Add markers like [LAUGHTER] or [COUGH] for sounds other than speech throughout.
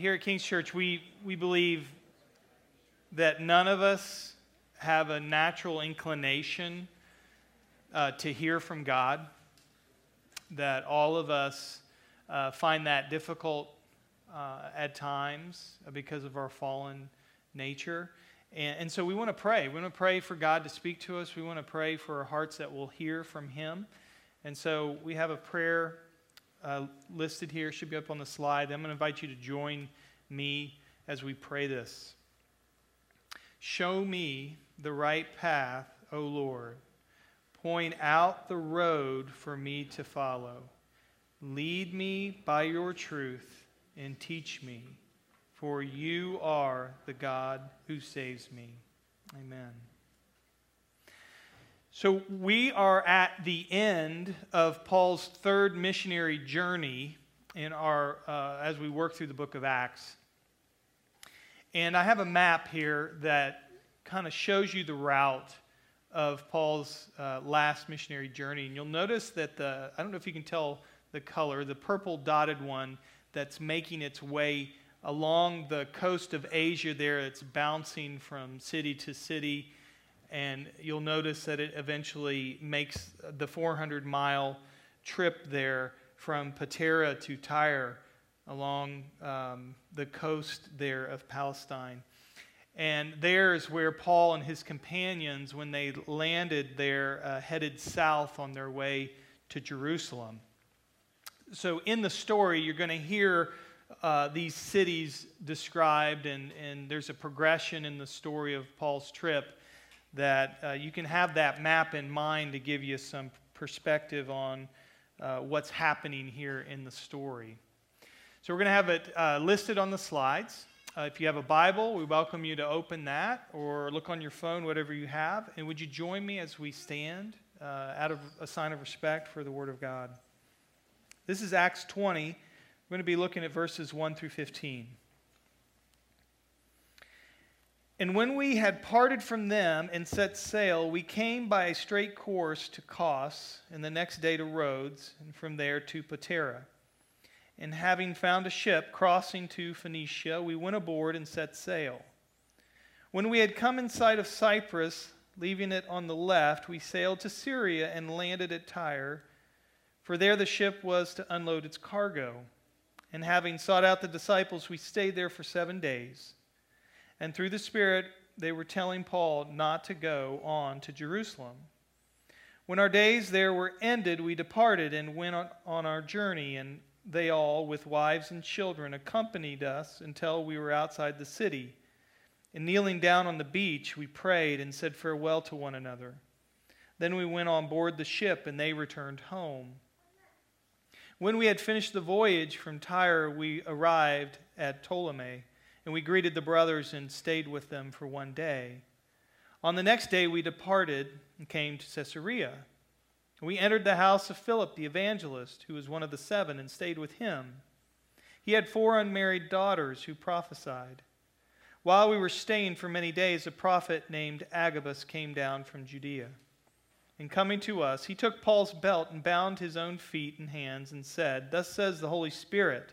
here at King's Church, we, we believe that none of us have a natural inclination uh, to hear from God, that all of us uh, find that difficult uh, at times because of our fallen nature. And, and so we want to pray. We want to pray for God to speak to us. We want to pray for our hearts that will hear from Him. And so we have a prayer uh, listed here, should be up on the slide. I'm going to invite you to join me as we pray this. Show me the right path, O Lord. Point out the road for me to follow. Lead me by your truth and teach me, for you are the God who saves me. Amen. So, we are at the end of Paul's third missionary journey in our, uh, as we work through the book of Acts. And I have a map here that kind of shows you the route of Paul's uh, last missionary journey. And you'll notice that the, I don't know if you can tell the color, the purple dotted one that's making its way along the coast of Asia there, it's bouncing from city to city and you'll notice that it eventually makes the 400 mile trip there from Patara to Tyre along um, the coast there of Palestine. And there's where Paul and his companions, when they landed there, uh, headed south on their way to Jerusalem. So, in the story, you're going to hear uh, these cities described, and, and there's a progression in the story of Paul's trip that uh, you can have that map in mind to give you some perspective on uh, what's happening here in the story. So, we're going to have it uh, listed on the slides. Uh, if you have a Bible, we welcome you to open that or look on your phone, whatever you have. And would you join me as we stand uh, out of a sign of respect for the Word of God? This is Acts 20. We're going to be looking at verses 1 through 15. And when we had parted from them and set sail, we came by a straight course to Kos, and the next day to Rhodes, and from there to Patara. And having found a ship crossing to Phoenicia, we went aboard and set sail. When we had come in sight of Cyprus, leaving it on the left, we sailed to Syria and landed at Tyre, for there the ship was to unload its cargo. And having sought out the disciples, we stayed there for seven days. And through the Spirit, they were telling Paul not to go on to Jerusalem. When our days there were ended, we departed and went on, our journey, and they all, with wives and children, accompanied us until we were outside the city. And kneeling down on the beach, we prayed and said farewell to one another. Then we went on board the ship, and they returned home. When we had finished the voyage from Tyre, we arrived at Ptolemais and we greeted the brothers and stayed with them for one day. On the next day, we departed and came to Caesarea. We entered the house of Philip the evangelist, who was one of the seven, and stayed with him. He had four unmarried daughters who prophesied. While we were staying for many days, a prophet named Agabus came down from Judea. And coming to us, he took Paul's belt and bound his own feet and hands and said, Thus says the Holy Spirit.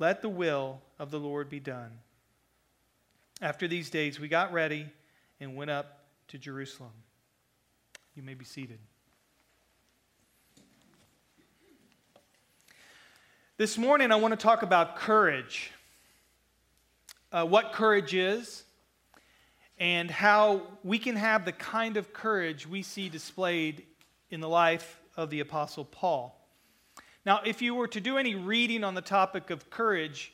let the will of the Lord be done. After these days, we got ready and went up to Jerusalem. You may be seated. This morning, I want to talk about courage. Uh, what courage is, and how we can have the kind of courage we see displayed in the life of the Apostle Paul. Now, if you were to do any reading on the topic of courage,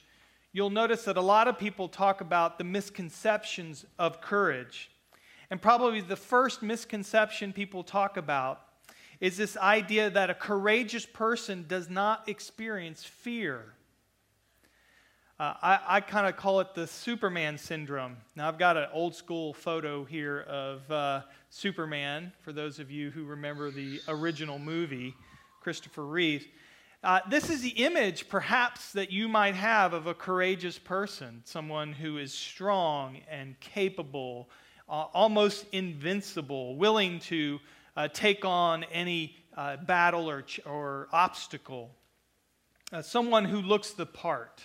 you'll notice that a lot of people talk about the misconceptions of courage. And probably the first misconception people talk about is this idea that a courageous person does not experience fear. Uh, I, I kind of call it the Superman syndrome. Now, I've got an old school photo here of uh, Superman, for those of you who remember the original movie, Christopher Reeve. Uh, this is the image, perhaps, that you might have of a courageous person, someone who is strong and capable, uh, almost invincible, willing to uh, take on any uh, battle or, or obstacle, uh, someone who looks the part.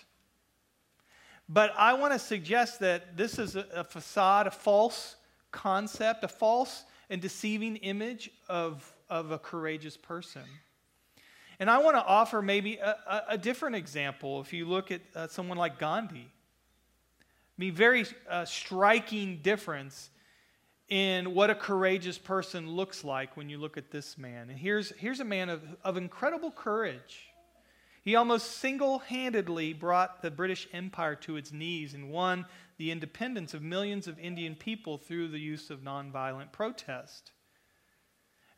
But I want to suggest that this is a, a facade, a false concept, a false and deceiving image of, of a courageous person. And I want to offer maybe a, a, a different example if you look at uh, someone like Gandhi. I mean, very uh, striking difference in what a courageous person looks like when you look at this man. And here's, here's a man of, of incredible courage. He almost single handedly brought the British Empire to its knees and won the independence of millions of Indian people through the use of nonviolent protest.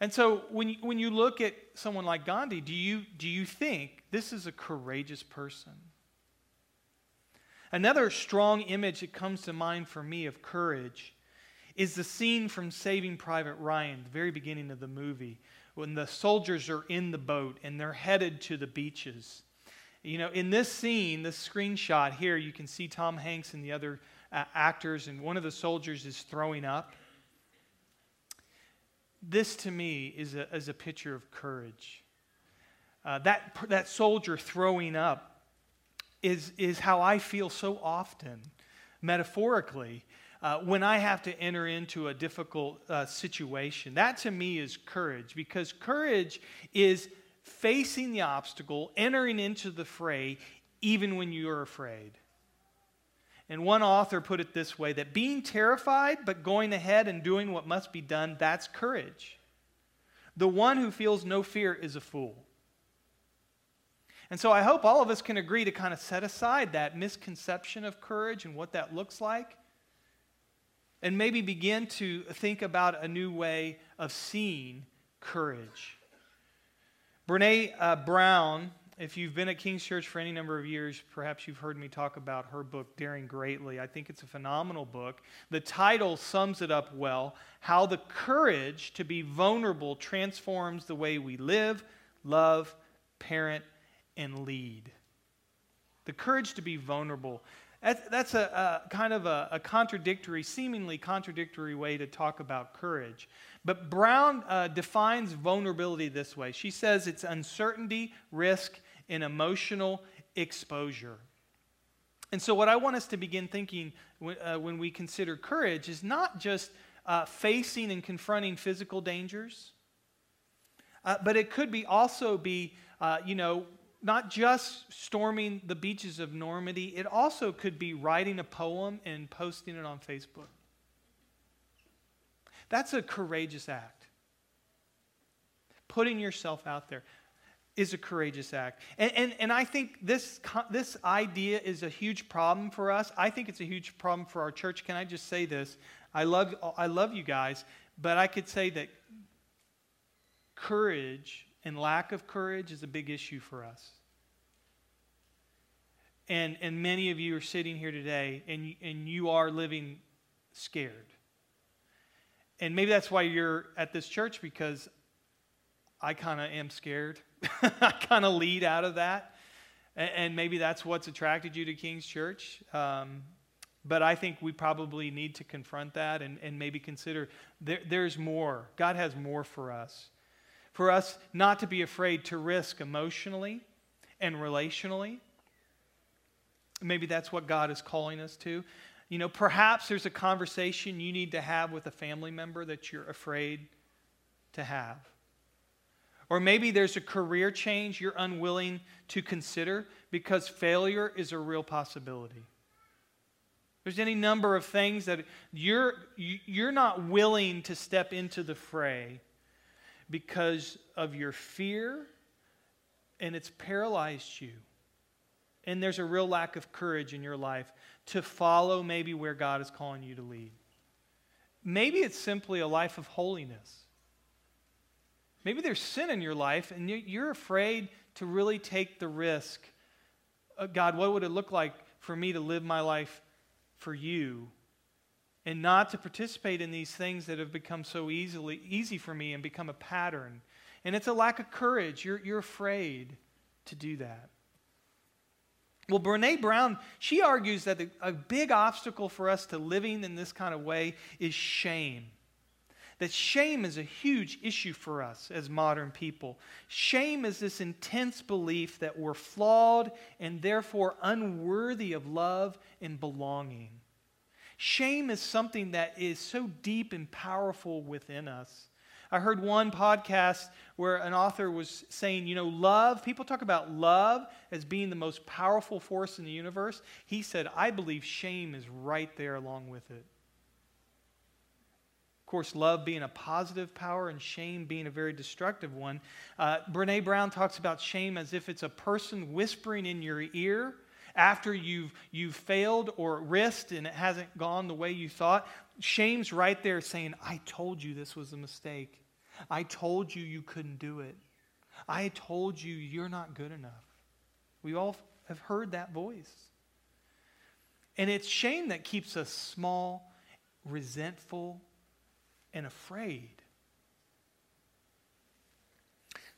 And so when you, when you look at someone like Gandhi, do you, do you think this is a courageous person? Another strong image that comes to mind for me of courage is the scene from Saving Private Ryan, the very beginning of the movie, when the soldiers are in the boat and they're headed to the beaches. You know, in this scene, this screenshot here, you can see Tom Hanks and the other uh, actors, and one of the soldiers is throwing up. This to me is a, is a picture of courage. Uh, that, that soldier throwing up is, is how I feel so often, metaphorically, uh, when I have to enter into a difficult uh, situation. That to me is courage because courage is facing the obstacle, entering into the fray, even when you are afraid. And one author put it this way that being terrified but going ahead and doing what must be done, that's courage. The one who feels no fear is a fool. And so I hope all of us can agree to kind of set aside that misconception of courage and what that looks like and maybe begin to think about a new way of seeing courage. Brene uh, Brown, if you've been at King's Church for any number of years, perhaps you've heard me talk about her book, Daring Greatly. I think it's a phenomenal book. The title sums it up well How the Courage to Be Vulnerable Transforms the Way We Live, Love, Parent, and Lead. The courage to be vulnerable. That's, a, a kind of a, a, contradictory, seemingly contradictory way to talk about courage. But Brown uh, defines vulnerability this way she says it's uncertainty, risk, and emotional exposure. And so, what I want us to begin thinking uh, when we consider courage is not just uh, facing and confronting physical dangers, uh, but it could be also be, uh, you know, not just storming the beaches of Normandy, it also could be writing a poem and posting it on Facebook. That's a courageous act. Putting yourself out there is a courageous act. And, and, and I think this, this idea is a huge problem for us. I think it's a huge problem for our church. Can I just say this? I love, I love you guys, but I could say that courage and lack of courage is a big issue for us. And, and many of you are sitting here today and, and you are living scared. And maybe that's why you're at this church because I kind of am scared. [LAUGHS] I kind of lead out of that. And, and, maybe that's what's attracted you to King's Church. Um, but I think we probably need to confront that and, and maybe consider there, there's more. God has more for us for us not to be afraid to risk emotionally and relationally. Maybe that's what God is calling us to. You know, perhaps there's a conversation you need to have with a family member that you're afraid to have. Or maybe there's a career change you're unwilling to consider because failure is a real possibility. There's any number of things that you're, you're not willing to step into the fray because of your fear, and it's paralyzed you. And there's a real lack of courage in your life to follow maybe where God is calling you to lead. Maybe it's simply a life of holiness. Maybe there's sin in your life and you're afraid to really take the risk. Uh, God, what would it look like for me to live my life for you and not to participate in these things that have become so easily easy for me and become a pattern. And it's a lack of courage. You're, you're afraid to do that. Well, Brene Brown, she argues that a big obstacle for us to living in this kind of way is shame. That shame is a huge issue for us as modern people. Shame is this intense belief that we're flawed and therefore unworthy of love and belonging. Shame is something that is so deep and powerful within us. I heard one podcast where an author was saying, you know, love, people talk about love as being the most powerful force in the universe. He said, I believe shame is right there along with it. Of course, love being a positive power and shame being a very destructive one. Uh, Brene Brown talks about shame as if it's a person whispering in your ear after you've, you've failed or risked and it hasn't gone the way you thought. Shame's right there saying, I told you this was a mistake. I told you you couldn't do it. I told you you're not good enough. We all have heard that voice. And it's shame that keeps us small, resentful, and afraid.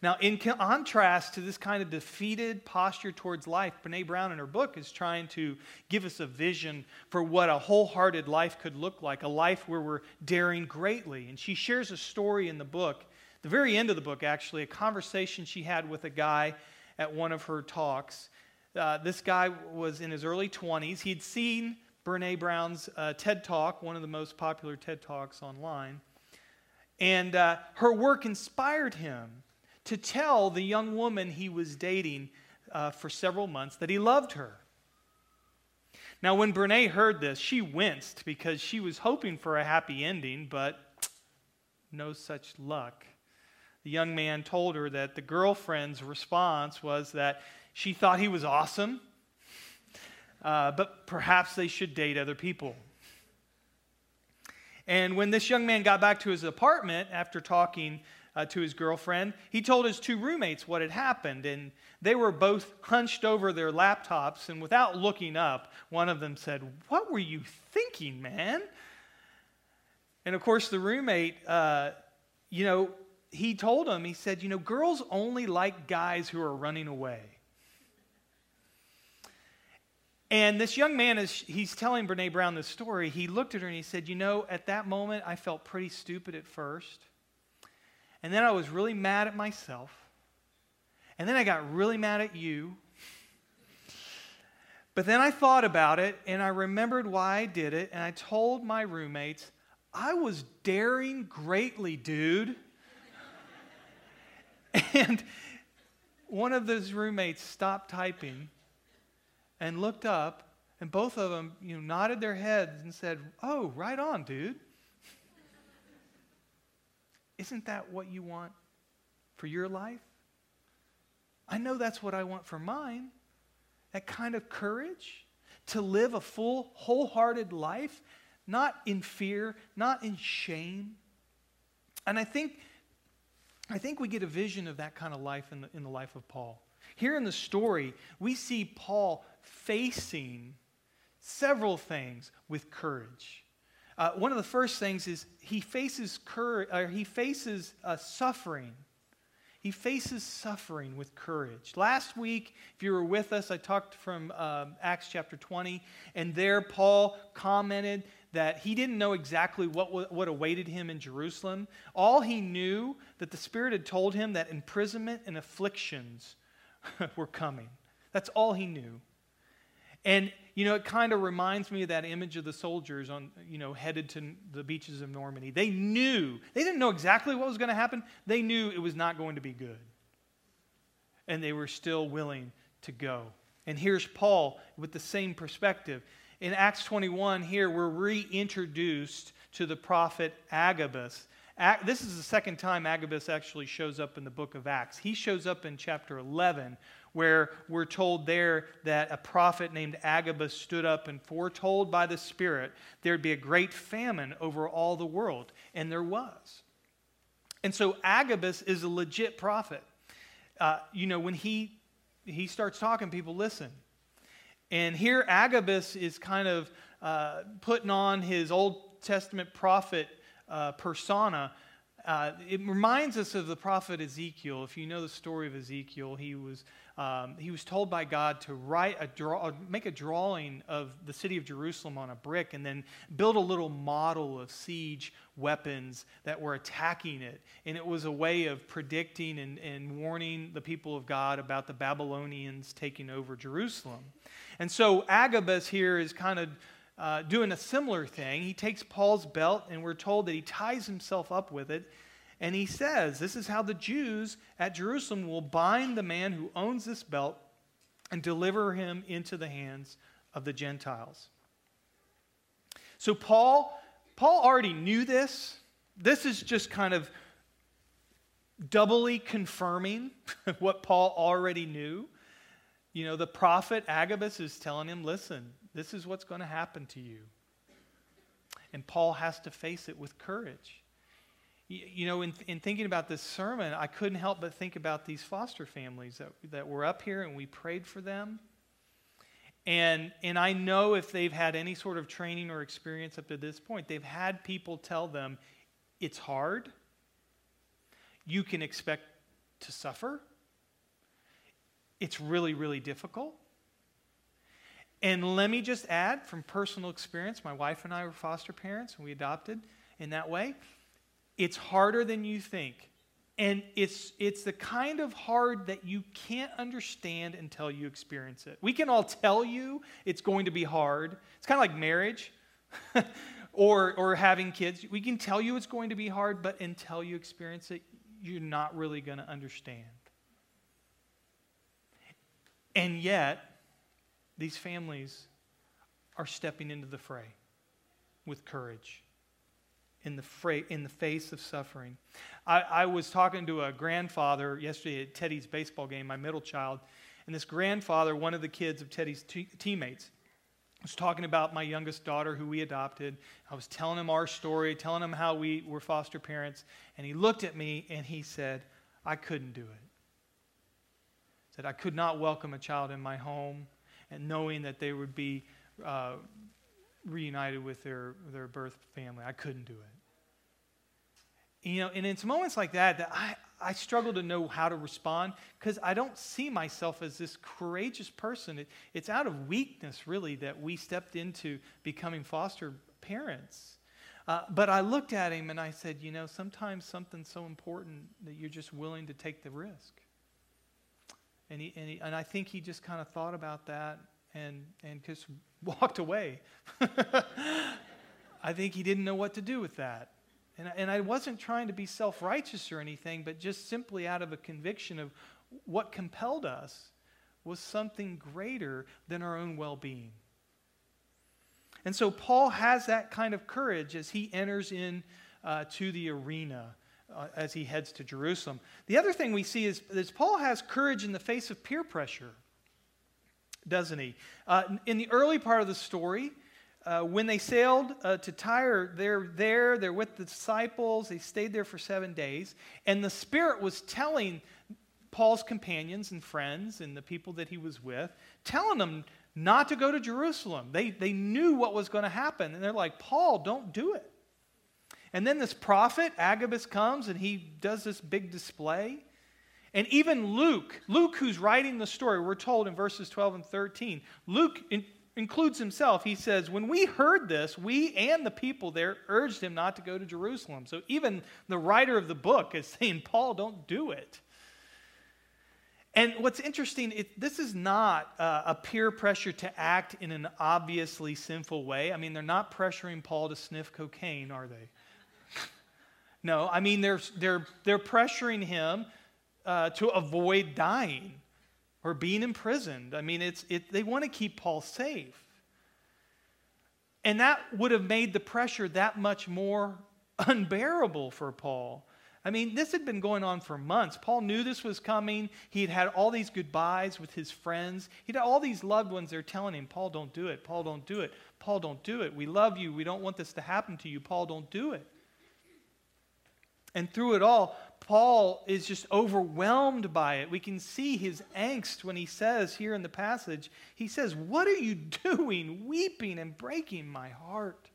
Now, in contrast to this kind of defeated posture towards life, Brene Brown in her book is trying to give us a vision for what a wholehearted life could look like, a life where we're daring greatly. And she shares a story in the book, the very end of the book, actually, a conversation she had with a guy at one of her talks. Uh, this guy was in his early 20s. He'd seen Brene Brown's uh, TED Talk, one of the most popular TED Talks online. And uh, her work inspired him to tell the young woman he was dating uh, for several months that he loved her. Now, when Brene heard this, she winced because she was hoping for a happy ending, but no such luck. The young man told her that the girlfriend's response was that she thought he was awesome, uh, but perhaps they should date other people. And when this young man got back to his apartment after talking uh, to his girlfriend. He told his two roommates what had happened, and they were both hunched over their laptops. And without looking up, one of them said, What were you thinking, man? And of course, the roommate, uh, you know, he told him, he said, You know, girls only like guys who are running away. And this young man, as he's telling Brene Brown this story, he looked at her and he said, You know, at that moment, I felt pretty stupid at first. And then I was really mad at myself. And then I got really mad at you. But then I thought about it and I remembered why I did it. And I told my roommates, I was daring greatly, dude. [LAUGHS] and one of those roommates stopped typing and looked up, and both of them you know, nodded their heads and said, Oh, right on, dude. Isn't that what you want for your life? I know that's what I want for mine. That kind of courage to live a full, wholehearted life, not in fear, not in shame. And I think, I think we get a vision of that kind of life in the, in the life of Paul. Here in the story, we see Paul facing several things with courage. Uh, one of the first things is he faces or he faces uh, suffering. He faces suffering with courage. Last week, if you were with us, I talked from um, Acts chapter 20, and there Paul commented that he didn't know exactly what, what awaited him in Jerusalem. All he knew that the Spirit had told him that imprisonment and afflictions [LAUGHS] were coming. That's all he knew. And, you know, it kind of reminds me of that image of the soldiers on, you know, headed to the beaches of Normandy. They knew, they didn't know exactly what was going to happen. They knew it was not going to be good. And they were still willing to go. And here's Paul with the same perspective. In Acts 21, here we're reintroduced to the prophet Agabus. This is the second time Agabus actually shows up in the book of Acts. He shows up in chapter 11, where we're told there that a prophet named Agabus stood up and foretold by the Spirit there'd be a great famine over all the world. And there was. And so Agabus is a legit prophet. Uh, you know, when he, he starts talking, people listen. And here Agabus is kind of uh, putting on his Old Testament prophet uh, persona. Uh, it reminds us of the prophet Ezekiel. If you know the story of Ezekiel, he was um, he was told by God to write a draw, make a drawing of the city of Jerusalem on a brick and then build a little model of siege weapons that were attacking it. And it was a way of predicting and, and warning the people of God about the Babylonians taking over Jerusalem. And so Agabus here is kind of uh, doing a similar thing. He takes Paul's belt, and we're told that he ties himself up with it and he says, This is how the Jews at Jerusalem will bind the man who owns this belt and deliver him into the hands of the Gentiles. So Paul, Paul already knew this. This is just kind of doubly confirming [LAUGHS] what Paul already knew. You know, the prophet Agabus is telling him, listen, this is what's going to happen to you. And Paul has to face it with courage. You know, in, in thinking about this sermon, I couldn't help but think about these foster families that, that were up here and we prayed for them. And, and I know if they've had any sort of training or experience up to this point, they've had people tell them it's hard, you can expect to suffer, it's really, really difficult. And let me just add from personal experience, my wife and I were foster parents and we adopted in that way. It's harder than you think. And it's, it's the kind of hard that you can't understand until you experience it. We can all tell you it's going to be hard. It's kind of like marriage [LAUGHS] or, or having kids. We can tell you it's going to be hard, but until you experience it, you're not really going to understand. And yet, these families are stepping into the fray with courage in the, fra- in the face of suffering. I, I was talking to a grandfather yesterday at Teddy's baseball game, my middle child, and this grandfather, one of the kids of Teddy's t- teammates, was talking about my youngest daughter who we adopted. I was telling him our story, telling him how we were foster parents, and he looked at me and he said, I couldn't do it. He said, I could not welcome a child in my home and knowing that they would be uh, reunited with their, their birth family. I couldn't do it. You know, and it's moments like that that I, I struggle to know how to respond because I don't see myself as this courageous person. It, it's out of weakness, really, that we stepped into becoming foster parents. Uh, but I looked at him and I said, you know, sometimes something's so important that you're just willing to take the risk. And, he, and, he, and I think he just kind of thought about that and, and just [LAUGHS] walked away. [LAUGHS] I think he didn't know what to do with that. And, and I wasn't trying to be self righteous or anything, but just simply out of a conviction of what compelled us was something greater than our own well being. And so Paul has that kind of courage as he enters in uh, to the arena. Uh, as he heads to Jerusalem. The other thing we see is, is Paul has courage in the face of peer pressure, doesn't he? Uh, in the early part of the story, uh, when they sailed uh, to Tyre, they're there, they're with the disciples, they stayed there for seven days, and the Spirit was telling Paul's companions and friends and the people that he was with, telling them not to go to Jerusalem. They, they knew what was going to happen, and they're like, Paul, don't do it. And then this prophet, Agabus, comes and he does this big display. And even Luke, Luke, who's writing the story, we're told in verses 12 and 13, Luke includes himself. He says, When we heard this, we and the people there urged him not to go to Jerusalem. So even the writer of the book is [LAUGHS] saying, Paul, don't do it. And what's interesting, it, this is not uh, a peer pressure to act in an obviously sinful way. I mean, they're not pressuring Paul to sniff cocaine, are they? No, I mean, they're, they're, they're pressuring him uh, to avoid dying or being imprisoned. I mean, it's, it, they want to keep Paul safe. And that would have made the pressure that much more [LAUGHS] unbearable for Paul. I mean, this had been going on for months. Paul knew this was coming. He had had all these goodbyes with his friends. He had all these loved ones there telling him, Paul, don't do it. Paul, don't do it. Paul, don't do it. We love you. We don't want this to happen to you. Paul, don't do it. And through it all, Paul is just overwhelmed by it. We can see his angst when he says here in the passage, he says, What are you [LAUGHS] doing, weeping and breaking my heart?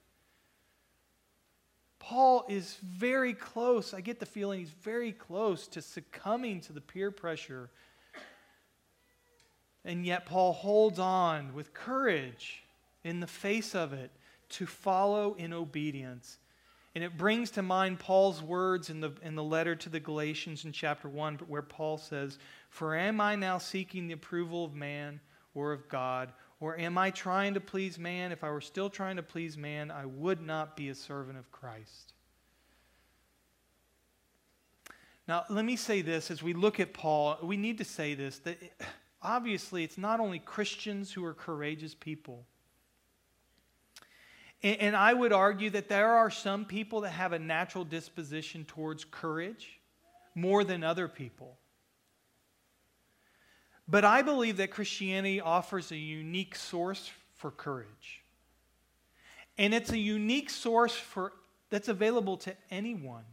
Paul is very close. I get the feeling he's very close to succumbing to the peer pressure. And yet, Paul holds on with courage in the face of it to follow in obedience. And it brings to mind Paul's words in the, in the letter to the Galatians in chapter 1, where Paul says, For am I now seeking the approval of man or of God? Or am I trying to please man? If I were still trying to please man, I would not be a servant of Christ. Now, let me say this as we look at Paul, we need to say this that obviously it's not only Christians who are courageous people. And, and I would argue that there are some people that have a natural disposition towards courage more than other people. But I believe that Christianity offers a unique source for courage. And it's a unique source for, that's available to anyone.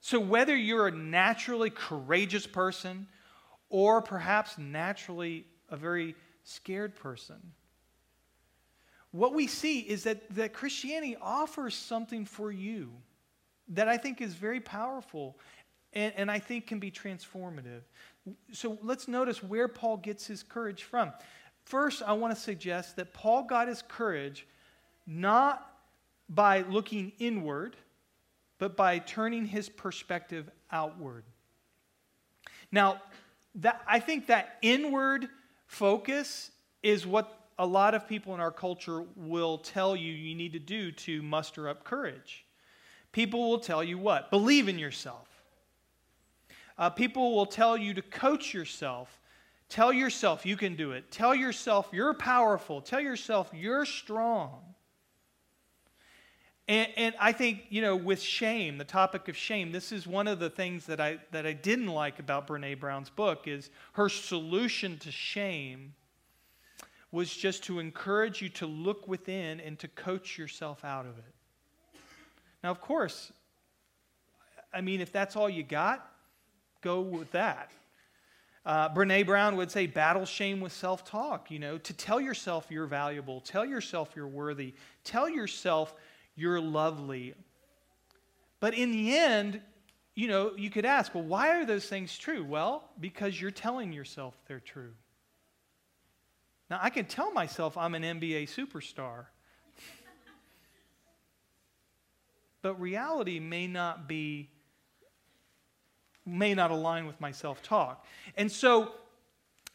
So whether you're a naturally courageous person or perhaps naturally a very scared person, what we see is that, that Christianity offers something for you that I think is very powerful and, and I think can be transformative. So let's notice where Paul gets his courage from. First, I want to suggest that Paul got his courage not by looking inward, but by turning his perspective outward. Now, that, I think that inward focus is what a lot of people in our culture will tell you you need to do to muster up courage. People will tell you what? Believe in yourself. Uh, people will tell you to coach yourself. Tell yourself you can do it. Tell yourself you're powerful. Tell yourself you're strong. And, and, I think, you know, with shame, the topic of shame, this is one of the things that I, that I didn't like about Brene Brown's book is her solution to shame was just to encourage you to look within and to coach yourself out of it. Now, of course, I mean, if that's all you got, go with that. Uh, Brene Brown would say, battle shame with self talk, you know, to tell yourself you're valuable, tell yourself you're worthy, tell yourself you're lovely. But in the end, you know, you could ask, well, why are those things true? Well, because you're telling yourself they're true. Now, I can tell myself I'm an NBA superstar, but reality may not be, may not align with my self talk. And so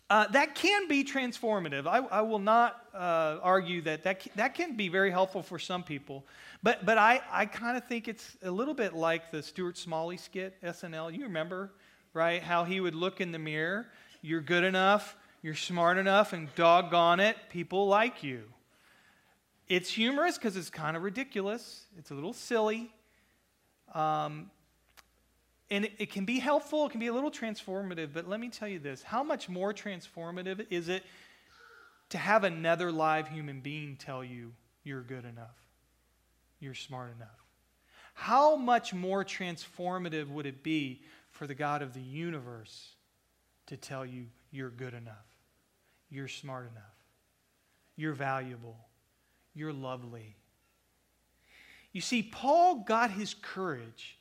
uh, that can be transformative. I, I will not uh, argue that, that that can be very helpful for some people. But, but I, I kind of think it's a little bit like the Stuart Smalley skit, SNL. You remember, right? How he would look in the mirror. You're good enough you're smart enough, and doggone it, people like you. It's humorous because it's kind of ridiculous, it's a little silly. Um, and it, it, can be helpful, it can be a little transformative, but let me tell you this how much more transformative is it to have another live human being tell you you're good enough, you're smart enough? How much more transformative would it be for the God of the universe to tell you you're good enough? You're smart enough. You're valuable. You're lovely. You see, Paul got his courage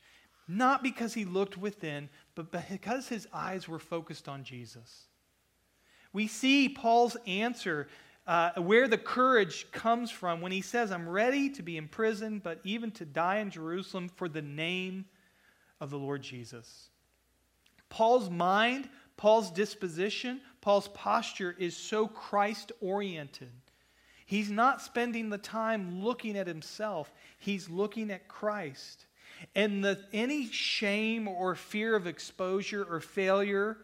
not because he looked within, but because his eyes were focused on Jesus. We see Paul's answer, uh, where the courage comes from, when he says, I'm ready to be imprisoned, but even to die in Jerusalem for the name of the Lord Jesus. Paul's mind, Paul's disposition, Paul's posture is so Christ oriented. He's not spending the time looking at himself, he's looking at Christ. And the, any shame or fear of exposure or failure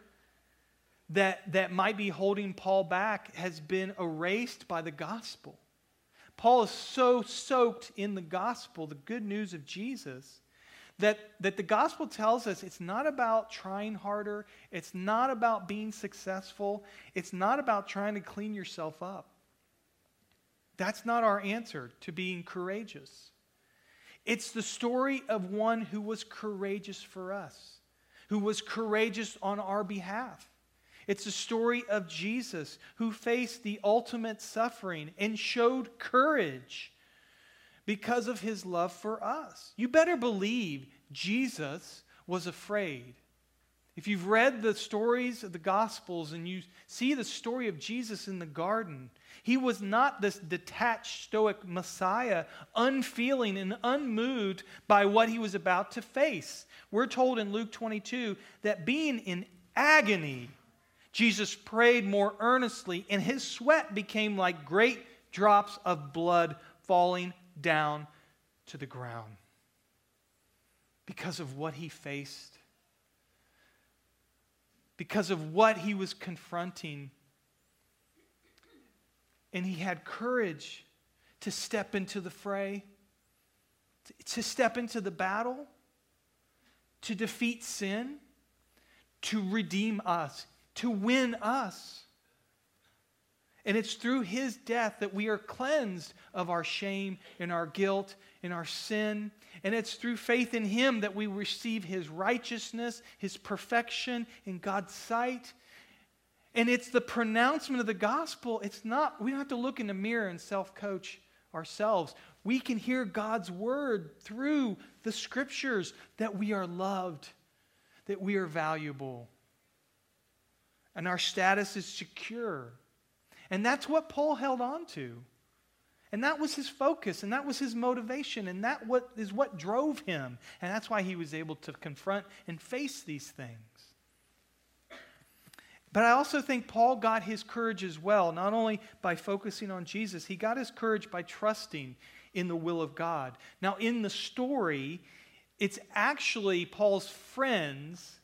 that, that might be holding Paul back has been erased by the gospel. Paul is so soaked in the gospel, the good news of Jesus, that, that the gospel tells us it's not about trying harder, it's not about being successful, it's not about trying to clean yourself up. That's not our answer to being courageous. It's the story of one who was courageous for us, who was courageous on our behalf. It's the story of Jesus who faced the ultimate suffering and showed courage because of his love for us. You better believe Jesus was afraid. If you've read the stories of the Gospels and you see the story of Jesus in the garden, he was not this detached, stoic Messiah, unfeeling and unmoved by what he was about to face. We're told in Luke 22 that being in agony, Jesus prayed more earnestly, and his sweat became like great drops of blood falling down to the ground because of what he faced, because of what he was confronting. And he had courage to step into the fray, to step into the battle, to defeat sin, to redeem us, to win us. And it's through his death that we are cleansed of our shame and our guilt and our sin. And it's through faith in him that we receive his righteousness, his perfection in God's sight. And it's the pronouncement of the gospel. It's not, we don't have to look in the mirror and self coach ourselves. We can hear God's word through the scriptures that we are loved, that we are valuable, and our status is secure. And that's what Paul held on to. And that was his focus, and that was his motivation, and that what, is what drove him. And that's why he was able to confront and face these things. But I also think Paul got his courage as well, not only by focusing on Jesus, he got his courage by trusting in the will of God. Now, in the story, it's actually Paul's friends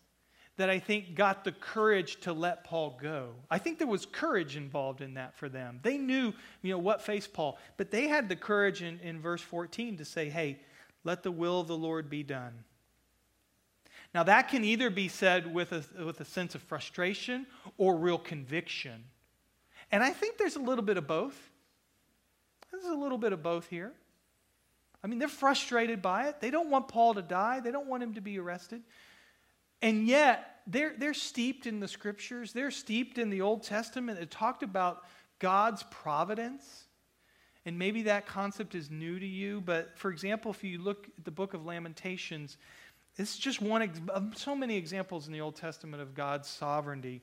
that I think got the courage to let Paul go. I think there was courage involved in that for them. They knew, you know, what faced Paul, but they had the courage in, in verse 14 to say, hey, let the will of the Lord be done. Now, that can either be said with a, with a sense of frustration or real conviction. And I think there's a little bit of both. There's a little bit of both here. I mean, they're frustrated by it. They don't want Paul to die, they don't want him to be arrested. And yet, they're, they're steeped in the scriptures, they're steeped in the Old Testament. It talked about God's providence. And maybe that concept is new to you, but for example, if you look at the book of Lamentations, it's just one of um, so many examples in the Old Testament of God's sovereignty.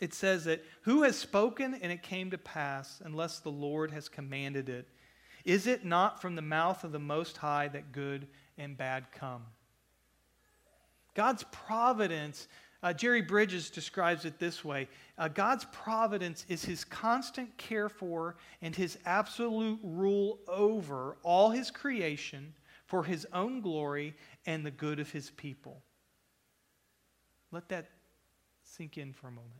It says that who has spoken and it came to pass unless the Lord has commanded it? Is it not from the mouth of the Most High that good and bad come? God's providence, uh, Jerry Bridges describes it this way uh, God's providence is his constant care for and his absolute rule over all his creation for his own glory and the good of his people. Let that sink in for a moment.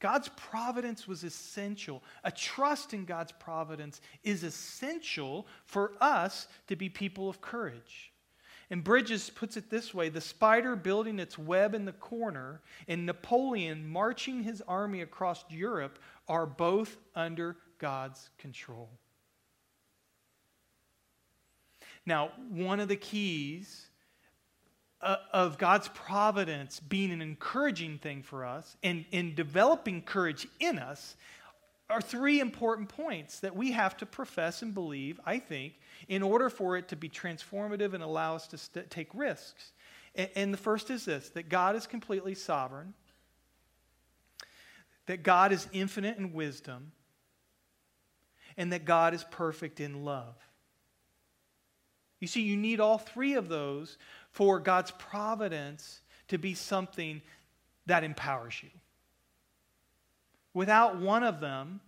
God's providence was essential. A trust in God's providence is essential for us to be people of courage. And Bridges puts it this way the spider building its web in the corner and Napoleon marching his army across Europe are both under God's control. Now, one of the keys uh, of God's providence being an encouraging thing for us and in developing courage in us are three important points that we have to profess and believe, I think, in order for it to be transformative and allow us to st- take risks. And, and the first is this that God is completely sovereign, that God is infinite in wisdom, and that God is perfect in love. You see, you need all three of those for God's providence to be something that empowers you. Without one of them,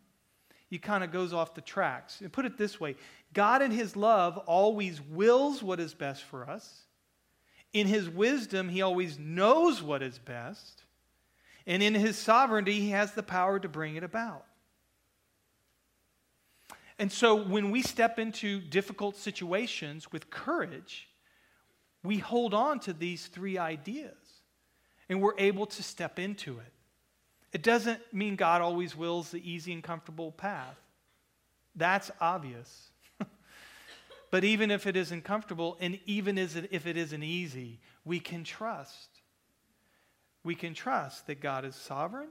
you kind of goes off the tracks. And put it this way God in his love always wills what is best for us. In his wisdom, he always knows what is best. And in his sovereignty, he has the power to bring it about. And so when we step into difficult situations with courage, we hold on to these three ideas and we're able to step into it. It doesn't mean God always wills the easy and comfortable path. That's obvious. [LAUGHS] But even if it isn't comfortable, and even if it isn't easy, we can trust. We can trust that God is sovereign,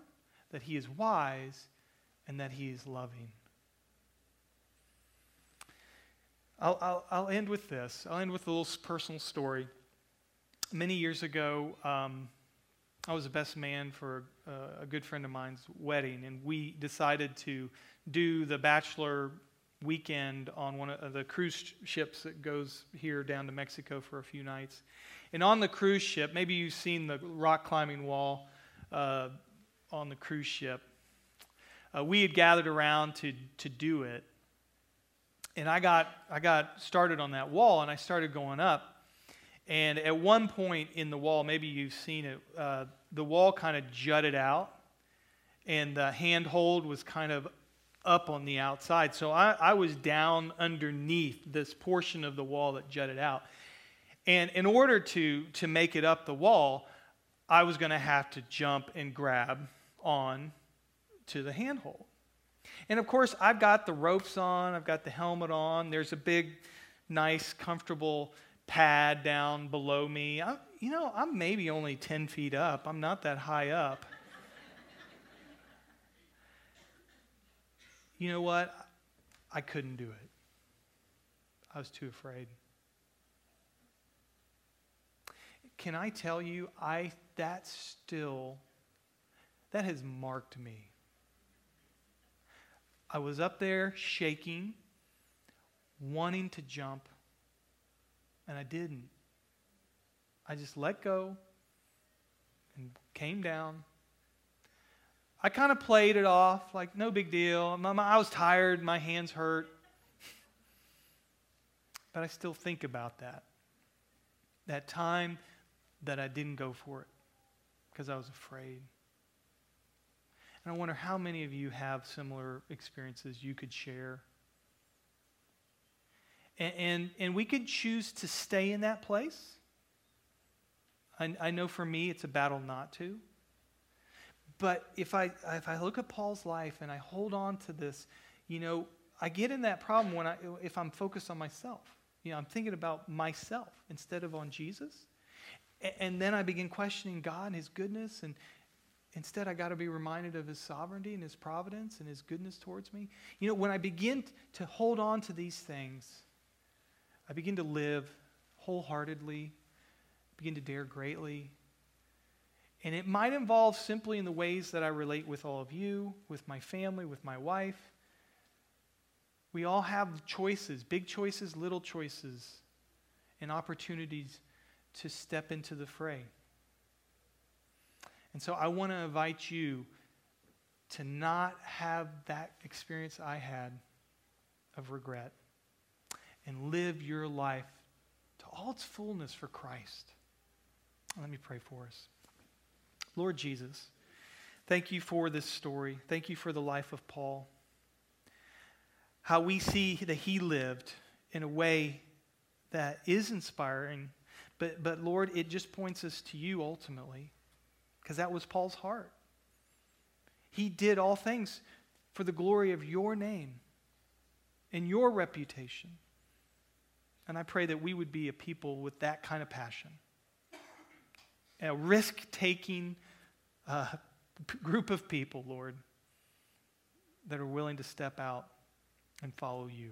that He is wise, and that He is loving. I'll, I'll, I'll end with this. I'll end with a little personal story. Many years ago, um, I was the best man for a, a good friend of mine's wedding, and we decided to do the bachelor weekend on one of the cruise ships that goes here down to Mexico for a few nights. And on the cruise ship, maybe you've seen the rock climbing wall uh, on the cruise ship. Uh, we had gathered around to, to do it. And I got, I got started on that wall and I started going up. And at one point in the wall, maybe you've seen it, uh, the wall kind of jutted out and the handhold was kind of up on the outside. So I, I was down underneath this portion of the wall that jutted out. And in order to, to make it up the wall, I was going to have to jump and grab on to the handhold. And of course, I've got the ropes on, I've got the helmet on, there's a big, nice, comfortable pad down below me. I, you know, I'm maybe only 10 feet up, I'm not that high up. you know what? I couldn't do it. I was too afraid. Can I tell you, I that still that has marked me. I was up there shaking, wanting to jump, and I didn't. I just let go and came down I kind of played it off like no big deal. I was tired, my hands hurt. But I still think about that. That time that I didn't go for it because I was afraid. And I wonder how many of you have similar experiences you could share. And, and, and we could choose to stay in that place. I, I know for me, it's a battle not to. But if I, if I look at Paul's life and I hold on to this, you know, I get in that problem when I, if I'm focused on myself. You know, I'm thinking about myself instead of on Jesus. And then I begin questioning God and His goodness. And instead, I got to be reminded of His sovereignty and His providence and His goodness towards me. You know, when I begin to hold on to these things, I begin to live wholeheartedly, begin to dare greatly, and it might involve simply in the ways that I relate with all of you, with my family, with my wife. We all have choices, big choices, little choices, and opportunities to step into the fray. And so I want to invite you to not have that experience I had of regret and live your life to all its fullness for Christ. Let me pray for us. Lord Jesus, thank you for this story. Thank you for the life of Paul. How we see that he lived in a way that is inspiring, but, but Lord, it just points us to you ultimately, because that was Paul's heart. He did all things for the glory of your name and your reputation. And I pray that we would be a people with that kind of passion a risk taking uh, group of people, Lord, that are willing to step out and follow you.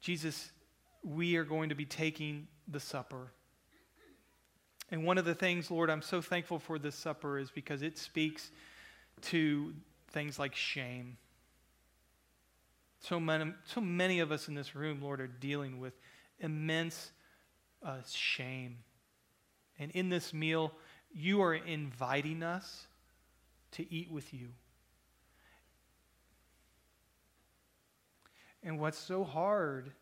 Jesus, we are going to be taking the supper. And one of the things, Lord, I'm so thankful for this supper is because it speaks to things like shame. So many, so many of us in this room, Lord, are dealing with immense uh, shame and in this meal, you are inviting us to eat with you. And what's so hard,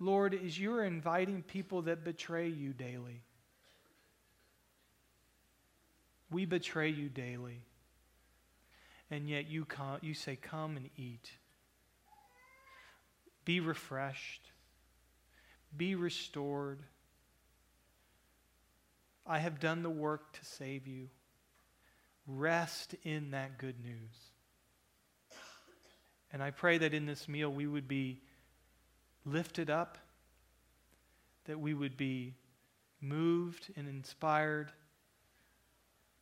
Lord, is you're inviting people that betray you daily. We betray you daily. And yet you, come, you say, Come and eat. Be refreshed. Be restored. I have done the work to save you. Rest in that good news. And I pray that in this meal we would be lifted up, that we would be moved and inspired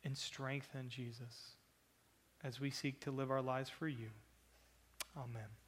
and strengthened, Jesus, as we seek to live our lives for you. Amen.